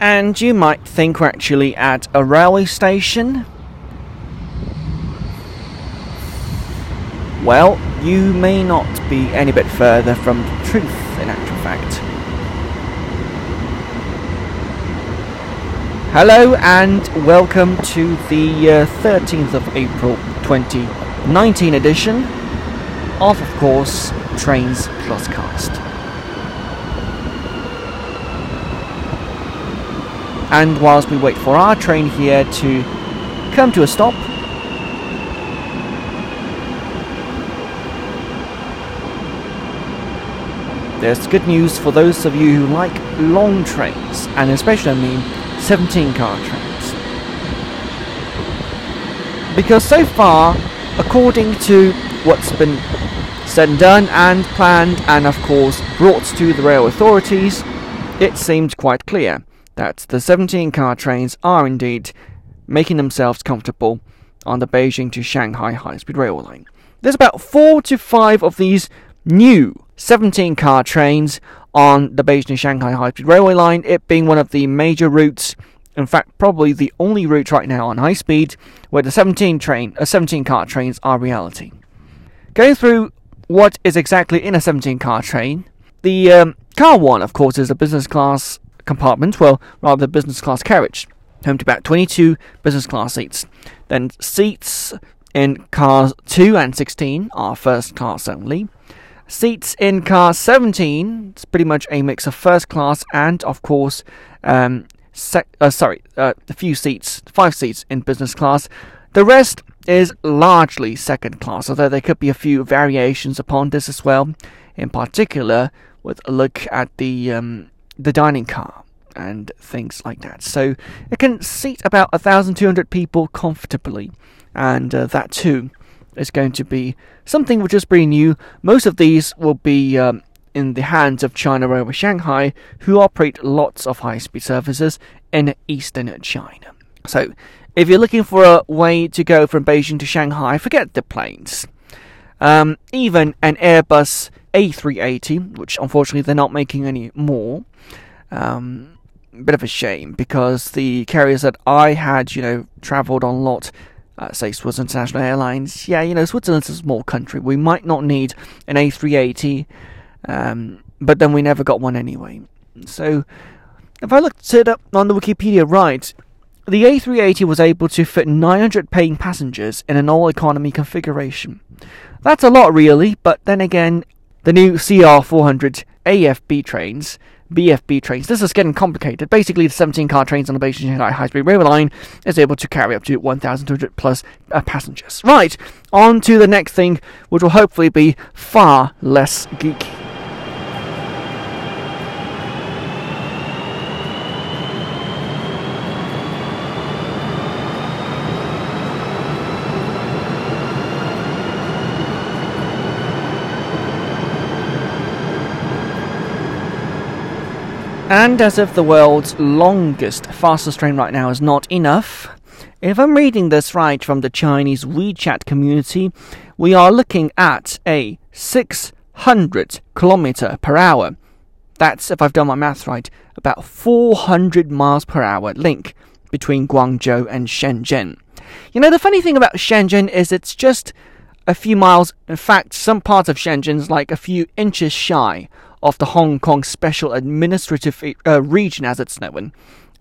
And you might think we're actually at a railway station. Well, you may not be any bit further from the truth, in actual fact. Hello and welcome to the uh, 13th of April 2019 edition of, of course, Trains Plus Cast. And whilst we wait for our train here to come to a stop, there's good news for those of you who like long trains, and especially I mean 17 car trains. Because so far, according to what's been said and done and planned and of course brought to the rail authorities, it seems quite clear that the 17 car trains are indeed making themselves comfortable on the Beijing to Shanghai high speed rail line. There's about four to five of these new 17 car trains on the Beijing to Shanghai high speed railway line, it being one of the major routes. In fact, probably the only route right now on high speed where the 17 train, uh, 17 car trains are reality. Going through what is exactly in a 17 car train, the um, car one, of course, is a business class compartment, well, rather business class carriage, home to about 22 business class seats. Then seats in cars 2 and 16 are first class only. Seats in car 17, it's pretty much a mix of first class and, of course, um, sec- uh, sorry, uh, a few seats, five seats in business class. The rest is largely second class, although there could be a few variations upon this as well. In particular, with a look at the um, the dining car and things like that. So it can seat about 1,200 people comfortably, and uh, that too is going to be something which is pretty new. Most of these will be um, in the hands of China Railway Shanghai, who operate lots of high speed services in eastern China. So if you're looking for a way to go from Beijing to Shanghai, forget the planes. Um, even an Airbus A380, which unfortunately they're not making any more. Um, bit of a shame because the carriers that I had, you know, travelled on lot, uh, say Swiss International Airlines, yeah, you know, Switzerland's a small country. We might not need an A380, um, but then we never got one anyway. So, if I looked it up on the Wikipedia right, the A380 was able to fit 900 paying passengers in an all economy configuration. That's a lot, really, but then again, the new CR400 AFB trains BFB trains. This is getting complicated. Basically, the 17 car trains on the Beijing High Speed Railway Line is able to carry up to 1,200 plus uh, passengers. Right, on to the next thing, which will hopefully be far less geeky. And as if the world's longest, fastest train right now is not enough, if I'm reading this right from the Chinese WeChat community, we are looking at a 600 kilometer per hour. That's, if I've done my math right, about 400 miles per hour link between Guangzhou and Shenzhen. You know, the funny thing about Shenzhen is it's just a few miles, in fact, some parts of Shenzhen's like a few inches shy of the Hong Kong Special Administrative uh, Region, as it's known.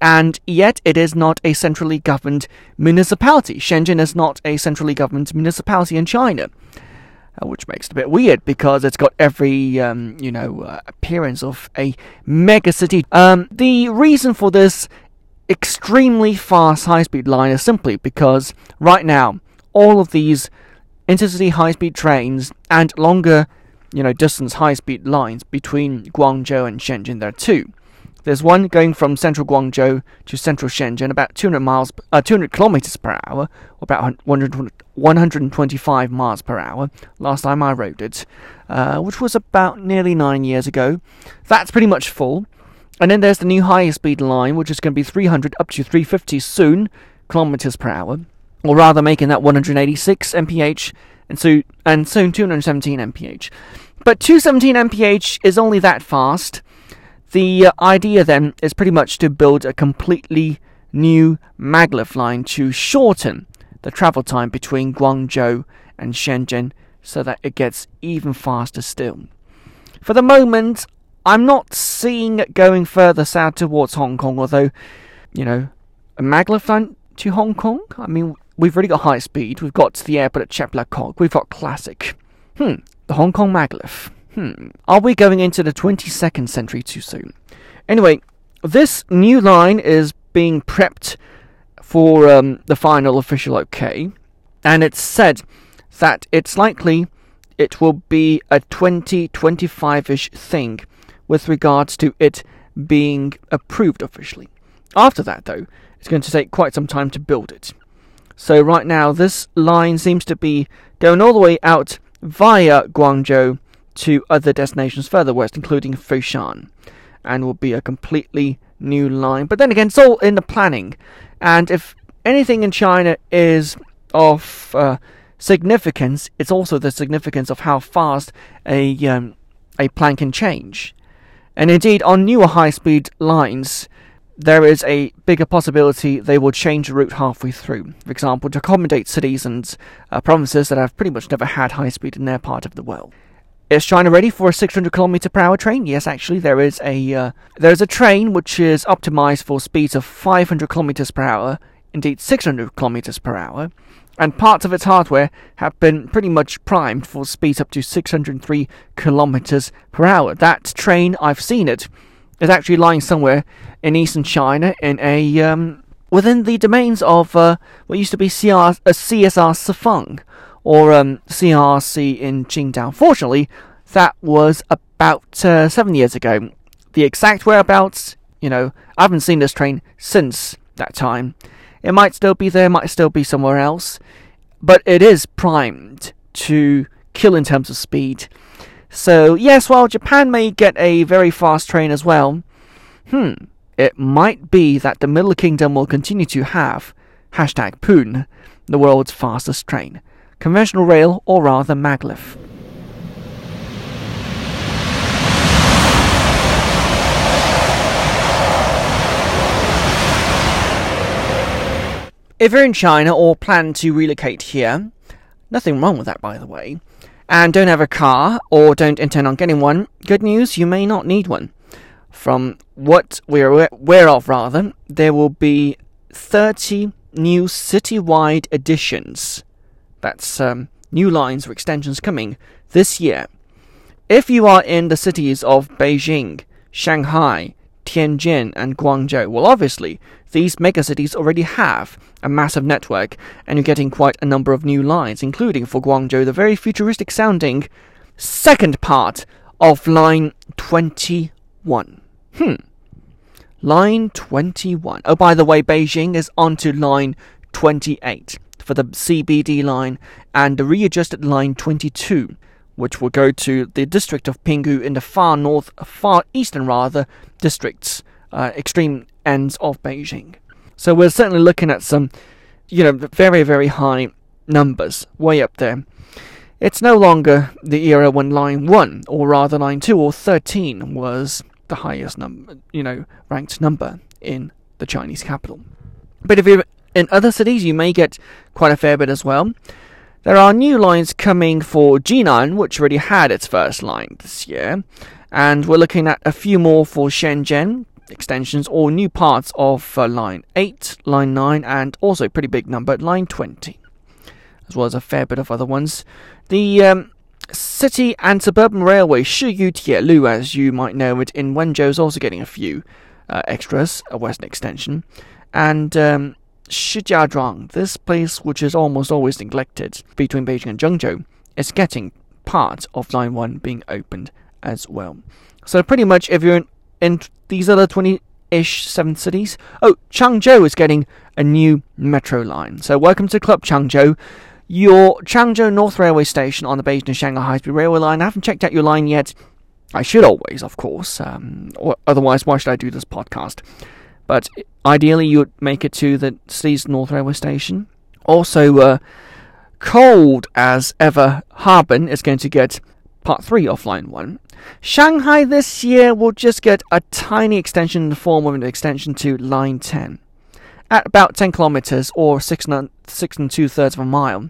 And yet, it is not a centrally governed municipality. Shenzhen is not a centrally governed municipality in China, uh, which makes it a bit weird because it's got every, um, you know, uh, appearance of a mega city. Um, the reason for this extremely fast high speed line is simply because right now, all of these intercity high speed trains and longer you know, distance high-speed lines between Guangzhou and Shenzhen. There are two. There's one going from central Guangzhou to central Shenzhen, about 200 miles, uh, 200 kilometers per hour, or about 100, 125 miles per hour. Last time I rode it, uh, which was about nearly nine years ago. That's pretty much full. And then there's the new higher speed line, which is going to be 300 up to 350 soon kilometers per hour, or rather making that 186 mph, and so and soon 217 mph. But 217 mph is only that fast. The uh, idea then is pretty much to build a completely new maglev line to shorten the travel time between Guangzhou and Shenzhen so that it gets even faster still. For the moment, I'm not seeing it going further south towards Hong Kong, although, you know, a maglev line to Hong Kong? I mean, we've already got high speed, we've got to the airport at Chek Lap Kok, we've got classic. Hmm, the Hong Kong maglev. Hmm, are we going into the 22nd century too soon? Anyway, this new line is being prepped for um, the final official OK, and it's said that it's likely it will be a 2025 ish thing with regards to it being approved officially. After that, though, it's going to take quite some time to build it. So, right now, this line seems to be going all the way out via Guangzhou to other destinations further west, including Foshan, and will be a completely new line. But then again, it's all in the planning, and if anything in China is of uh, significance, it's also the significance of how fast a um, a plan can change. And indeed, on newer high-speed lines, there is a bigger possibility they will change route halfway through. For example, to accommodate cities and uh, provinces that have pretty much never had high speed in their part of the world. Is China ready for a 600 km per hour train? Yes, actually, there is a uh, there is a train which is optimized for speeds of 500 km per hour, indeed 600 km per hour, and parts of its hardware have been pretty much primed for speeds up to 603 km per hour. That train, I've seen it, is actually lying somewhere in eastern China in a um, within the domains of uh, what used to be CR, uh, CSR Sifang or um, CRC in Qingdao. Fortunately, that was about uh, seven years ago. The exact whereabouts, you know, I haven't seen this train since that time. It might still be there, might still be somewhere else, but it is primed to kill in terms of speed. So, yes, while Japan may get a very fast train as well, hmm, it might be that the Middle Kingdom will continue to have hashtag Poon, the world's fastest train, conventional rail or rather maglev. If you're in China or plan to relocate here, nothing wrong with that by the way, and don't have a car or don't intend on getting one, good news, you may not need one. From what we're aware of, rather, there will be 30 new citywide additions. That's um, new lines or extensions coming this year. If you are in the cities of Beijing, Shanghai, Tianjin, and Guangzhou, well, obviously, these megacities already have a massive network, and you're getting quite a number of new lines, including for Guangzhou, the very futuristic sounding second part of Line 21. Hmm. Line 21. Oh, by the way, Beijing is onto line 28 for the CBD line and the readjusted line 22, which will go to the district of Pinggu in the far north, far eastern rather, districts, uh, extreme ends of Beijing. So we're certainly looking at some, you know, very, very high numbers, way up there. It's no longer the era when line 1, or rather line 2 or 13, was the highest number, you know, ranked number in the Chinese capital. But if you're in other cities, you may get quite a fair bit as well. There are new lines coming for Jinan, which already had its first line this year, and we're looking at a few more for Shenzhen extensions or new parts of uh, line 8, line 9, and also pretty big number, line 20, as well as a fair bit of other ones. The um, City and Suburban Railway, Shiyu Tielu, as you might know it, in Wenzhou is also getting a few uh, extras, a western extension. And um, Shijiazhuang, this place which is almost always neglected between Beijing and Zhengzhou, is getting part of Line 1 being opened as well. So pretty much if you're in, in these other 20 ish seven cities, oh, Changzhou is getting a new metro line. So welcome to Club Changzhou your Changzhou North Railway Station on the Beijing Shanghai High Speed Railway line. I haven't checked out your line yet. I should always, of course. Um, otherwise, why should I do this podcast? But ideally, you would make it to the city's North Railway Station. Also, uh, cold as ever, Harbin is going to get part 3 offline 1. Shanghai this year will just get a tiny extension in the form of an extension to Line 10. At about 10 kilometers or 6 and, six and 2 thirds of a mile.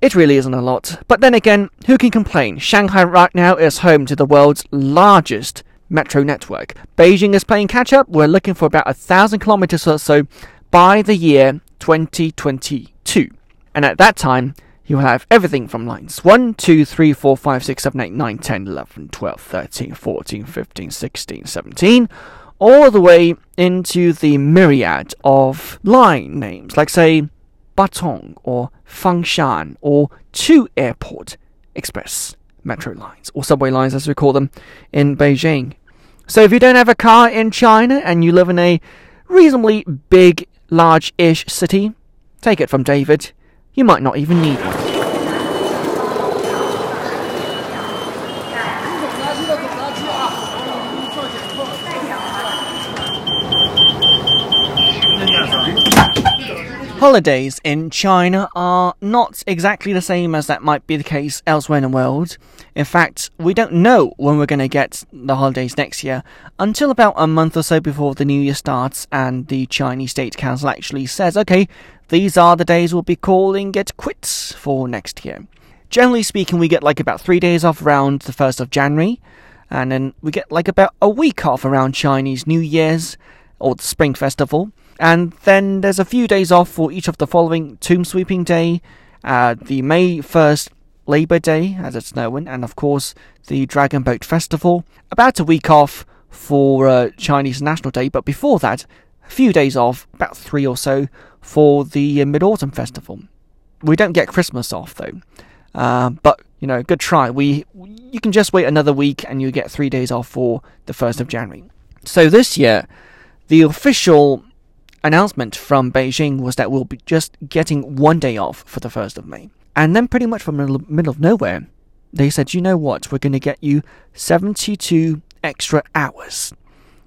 It really isn't a lot. But then again, who can complain? Shanghai right now is home to the world's largest metro network. Beijing is playing catch up. We're looking for about a thousand kilometers or so by the year 2022. And at that time, you will have everything from lines 1, 2, 3, 4, 5, 6, 7, 8, 9, 10, 11, 12, 13, 14, 15, 16, 17, all the way into the myriad of line names, like, say, Batong or Fangshan or Two Airport Express metro lines, or subway lines as we call them in Beijing. So if you don't have a car in China and you live in a reasonably big, large-ish city, take it from David, you might not even need one. Holidays in China are not exactly the same as that might be the case elsewhere in the world. In fact, we don't know when we're going to get the holidays next year until about a month or so before the new year starts and the Chinese State Council actually says, okay, these are the days we'll be calling it quits for next year. Generally speaking, we get like about three days off around the 1st of January, and then we get like about a week off around Chinese New Year's or the Spring Festival. And then there's a few days off for each of the following Tomb Sweeping Day, uh, the May 1st Labor Day, as it's known, and of course the Dragon Boat Festival. About a week off for uh, Chinese National Day, but before that, a few days off, about three or so, for the Mid Autumn Festival. We don't get Christmas off though, uh, but you know, good try. We you can just wait another week and you get three days off for the first of January. So this year, the official announcement from Beijing was that we'll be just getting one day off for the 1st of May. And then, pretty much from the middle of nowhere, they said, you know what, we're going to get you 72 extra hours.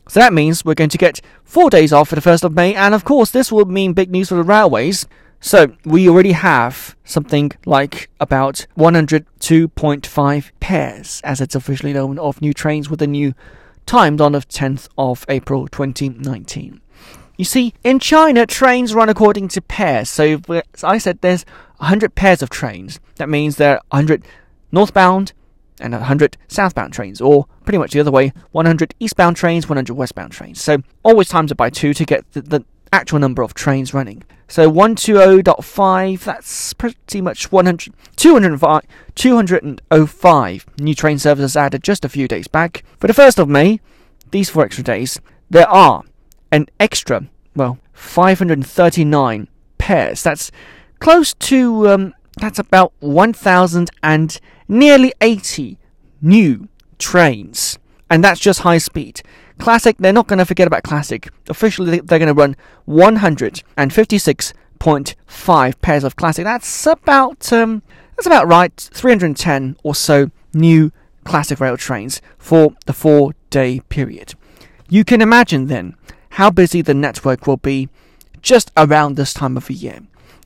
So that means we're going to get four days off for the 1st of May, and of course, this will mean big news for the railways. So we already have something like about 102.5 pairs, as it's officially known, of new trains with the new times on the 10th of April 2019. You see, in China, trains run according to pairs. So, as I said, there's 100 pairs of trains. That means there are 100 northbound and 100 southbound trains, or pretty much the other way 100 eastbound trains, 100 westbound trains. So, always times it by two to get the, the actual number of trains running. So 120.5, that's pretty much 100, 205, 205 new train services added just a few days back. For the 1st of May, these four extra days, there are an extra, well, 539 pairs. That's close to, um, that's about 1,000 and nearly 80 new trains. And that's just high speed. Classic, they're not going to forget about Classic. Officially, they're going to run 156.5 pairs of Classic. That's about, um, that's about right, 310 or so new Classic rail trains for the four day period. You can imagine then how busy the network will be just around this time of the year.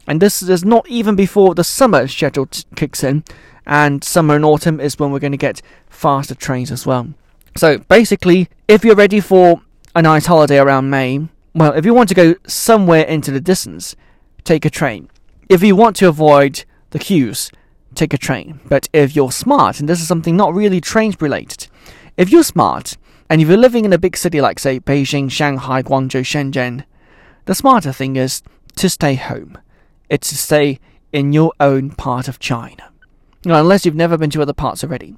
And this is not even before the summer schedule kicks in, and summer and autumn is when we're going to get faster trains as well. So basically, if you're ready for a nice holiday around May, well, if you want to go somewhere into the distance, take a train. If you want to avoid the queues, take a train. But if you're smart, and this is something not really train related, if you're smart, and if you're living in a big city like, say, Beijing, Shanghai, Guangzhou, Shenzhen, the smarter thing is to stay home. It's to stay in your own part of China. unless you've never been to other parts already.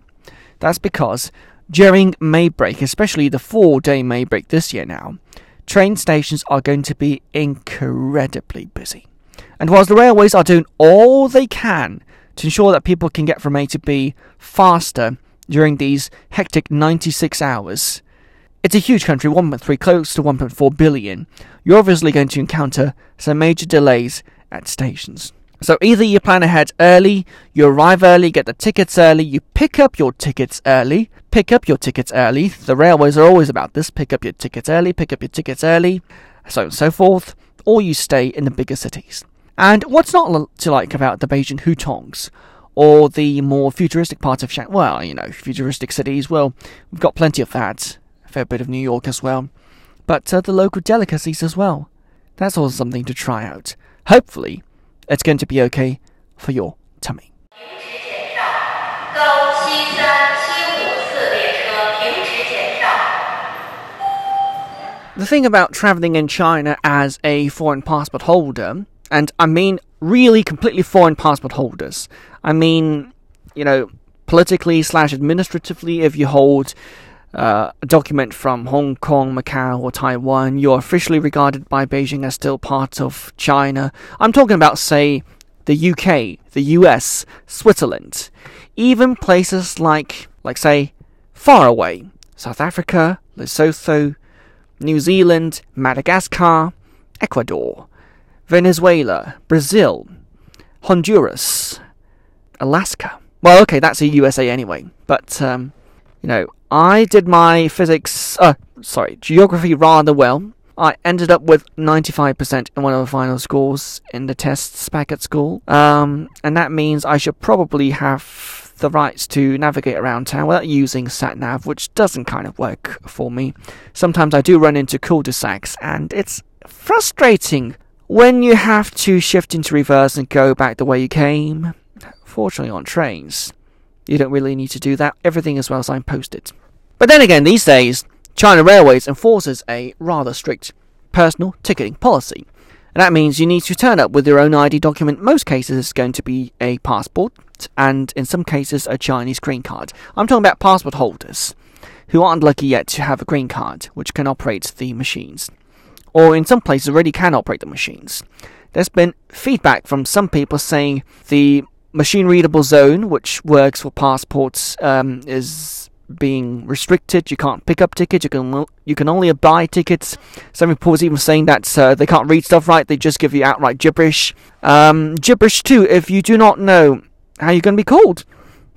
That's because during May break, especially the four day May break this year now, train stations are going to be incredibly busy. And whilst the railways are doing all they can to ensure that people can get from A to B faster during these hectic 96 hours. It's a huge country, 1.3, close to 1.4 billion. You're obviously going to encounter some major delays at stations. So either you plan ahead early, you arrive early, get the tickets early, you pick up your tickets early, pick up your tickets early. The railways are always about this pick up your tickets early, pick up your tickets early, so on and so forth, or you stay in the bigger cities. And what's not to like about the Beijing Hutongs? Or the more futuristic part of Shanghai. Well, you know, futuristic cities. Well, we've got plenty of that. A fair bit of New York as well, but uh, the local delicacies as well. That's also something to try out. Hopefully, it's going to be okay for your tummy. The thing about traveling in China as a foreign passport holder, and I mean really completely foreign passport holders, I mean, you know, politically slash administratively, if you hold uh, a document from Hong Kong, Macau, or Taiwan, you're officially regarded by Beijing as still part of China. I'm talking about, say, the UK, the US, Switzerland, even places like, like say, far away, South Africa, Lesotho, New Zealand, Madagascar, Ecuador, Venezuela, Brazil, Honduras, Alaska. Well, okay, that's a USA anyway. But um, you know, I did my physics, uh, sorry, geography rather well. I ended up with 95% in one of the final scores in the tests back at school. Um, and that means I should probably have the rights to navigate around town without using sat nav, which doesn't kind of work for me. Sometimes I do run into cul-de-sacs, and it's frustrating when you have to shift into reverse and go back the way you came. Fortunately, on trains, you don't really need to do that. Everything is well signposted. But then again, these days, China Railways enforces a rather strict personal ticketing policy. And that means you need to turn up with your own ID document. Most cases, it's going to be a passport, and in some cases, a Chinese green card. I'm talking about passport holders who aren't lucky yet to have a green card, which can operate the machines. Or in some places, already can operate the machines. There's been feedback from some people saying the machine readable zone, which works for passports, um, is being restricted. You can't pick up tickets. You can you can only buy tickets. Some reports even saying that uh, they can't read stuff right. They just give you outright gibberish. Um, gibberish too. If you do not know how you're going to be called,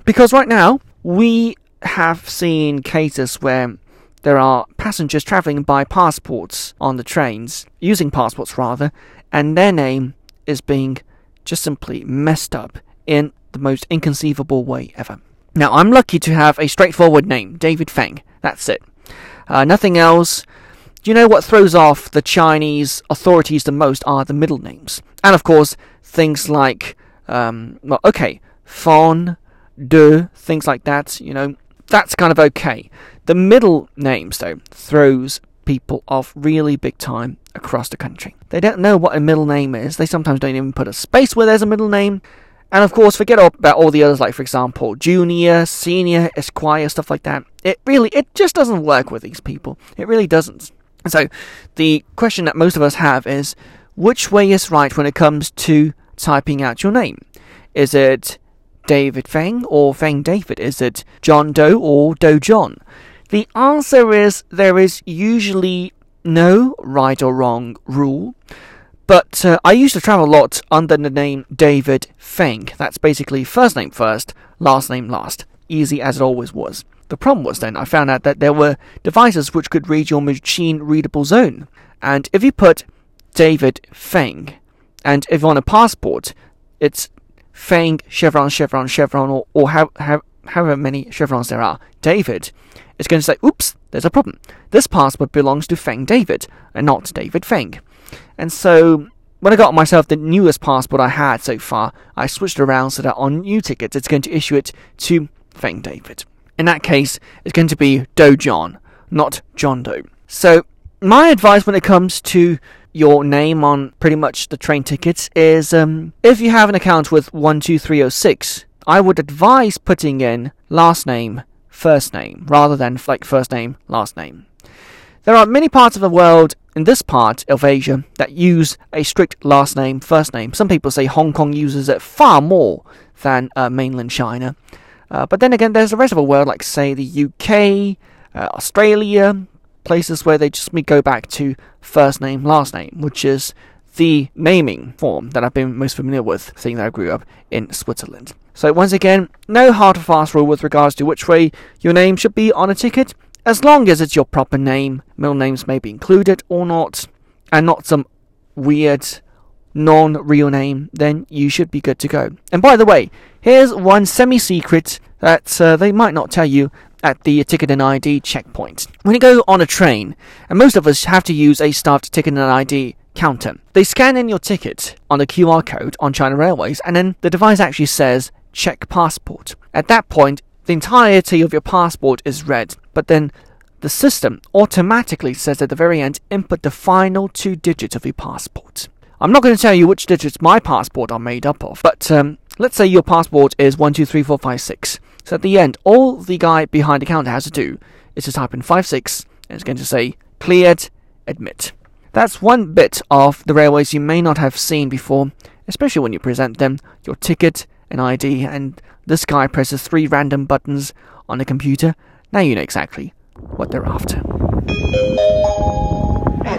because right now we have seen cases where there are passengers travelling by passports on the trains, using passports rather, and their name is being just simply messed up in the most inconceivable way ever. Now, I'm lucky to have a straightforward name, David Feng. That's it. Uh, nothing else. Do you know what throws off the Chinese authorities the most are the middle names. And of course, things like, um, well, okay, Fon, De, things like that, you know, that's kind of okay. The middle names, though, throws people off really big time across the country. They don't know what a middle name is. They sometimes don't even put a space where there's a middle name. And of course, forget about all the others, like for example, junior, senior, esquire, stuff like that. It really, it just doesn't work with these people. It really doesn't. So, the question that most of us have is, which way is right when it comes to typing out your name? Is it David Feng or Feng David? Is it John Doe or Doe John? The answer is there is usually no right or wrong rule. But uh, I used to travel a lot under the name David Feng. That's basically first name first, last name last. Easy as it always was. The problem was then I found out that there were devices which could read your machine readable zone. And if you put David Feng, and if on a passport, it's Feng, chevron, chevron, chevron, or, or how, how, however many chevrons there are, David, it's going to say, oops, there's a problem. This passport belongs to Feng David, and not David Feng. And so when I got myself the newest passport I had so far, I switched around so that on new tickets it's going to issue it to Feng David. In that case, it's going to be Doe John, not John Doe. So my advice when it comes to your name on pretty much the train tickets is um, if you have an account with 12306, I would advise putting in last name, first name, rather than like first name, last name. There are many parts of the world in this part of Asia that use a strict last name, first name. Some people say Hong Kong uses it far more than uh, mainland China. Uh, but then again, there's the rest of the world, like say the UK, uh, Australia, places where they just go back to first name, last name, which is the naming form that I've been most familiar with, seeing that I grew up in Switzerland. So once again, no hard or fast rule with regards to which way your name should be on a ticket. As long as it's your proper name, middle names may be included or not, and not some weird non real name, then you should be good to go. And by the way, here's one semi secret that uh, they might not tell you at the ticket and ID checkpoint. When you go on a train, and most of us have to use a staffed ticket and ID counter, they scan in your ticket on the QR code on China Railways, and then the device actually says check passport. At that point, the entirety of your passport is read, but then the system automatically says at the very end input the final two digits of your passport. I'm not going to tell you which digits my passport are made up of, but um, let's say your passport is 123456. So at the end, all the guy behind the counter has to do is to type in 56 and it's going to say cleared, admit. That's one bit of the railways you may not have seen before, especially when you present them your ticket and ID, and this guy presses three random buttons on the computer. Now you know exactly what they're after.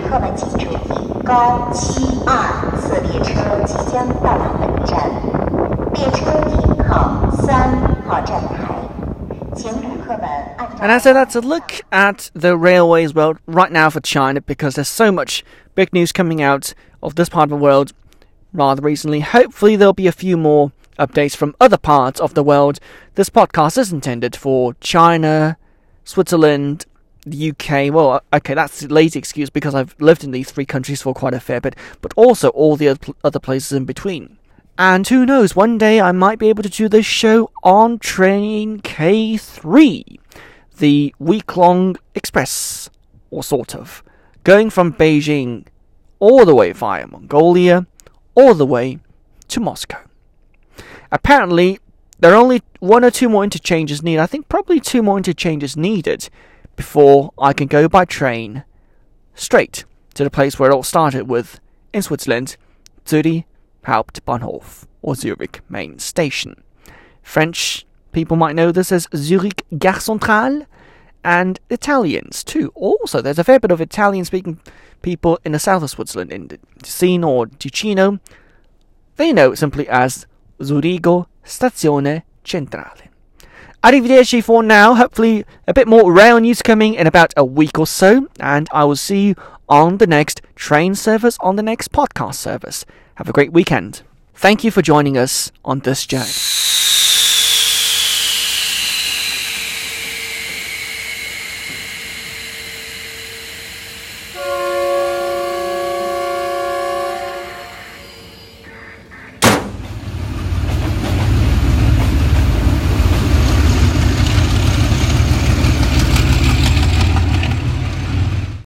客们请注意，高七二次列车即将到达本站，列车停靠三号站台。And I say that's a look at the railways world right now for China because there's so much big news coming out of this part of the world rather recently. Hopefully, there'll be a few more updates from other parts of the world. This podcast is intended for China, Switzerland, the UK. Well, uh, okay, that's a lazy excuse because I've lived in these three countries for quite a fair bit, but also all the other places in between. And who knows, one day I might be able to do this show on Train K3, the week long express, or sort of, going from Beijing all the way via Mongolia, all the way to Moscow. Apparently, there are only one or two more interchanges needed. I think probably two more interchanges needed before I can go by train straight to the place where it all started with in Switzerland, Zurich Hauptbahnhof or Zurich main station. French people might know this as Zurich Gare Centrale, and Italians too. Also, there's a fair bit of Italian speaking people in the south of Switzerland, in Ticino or Ticino. They know it simply as Zurigo Stazione Centrale. Arrivederci for now. Hopefully, a bit more rail news coming in about a week or so, and I will see you on the next train service, on the next podcast service. Have a great weekend. Thank you for joining us on this journey.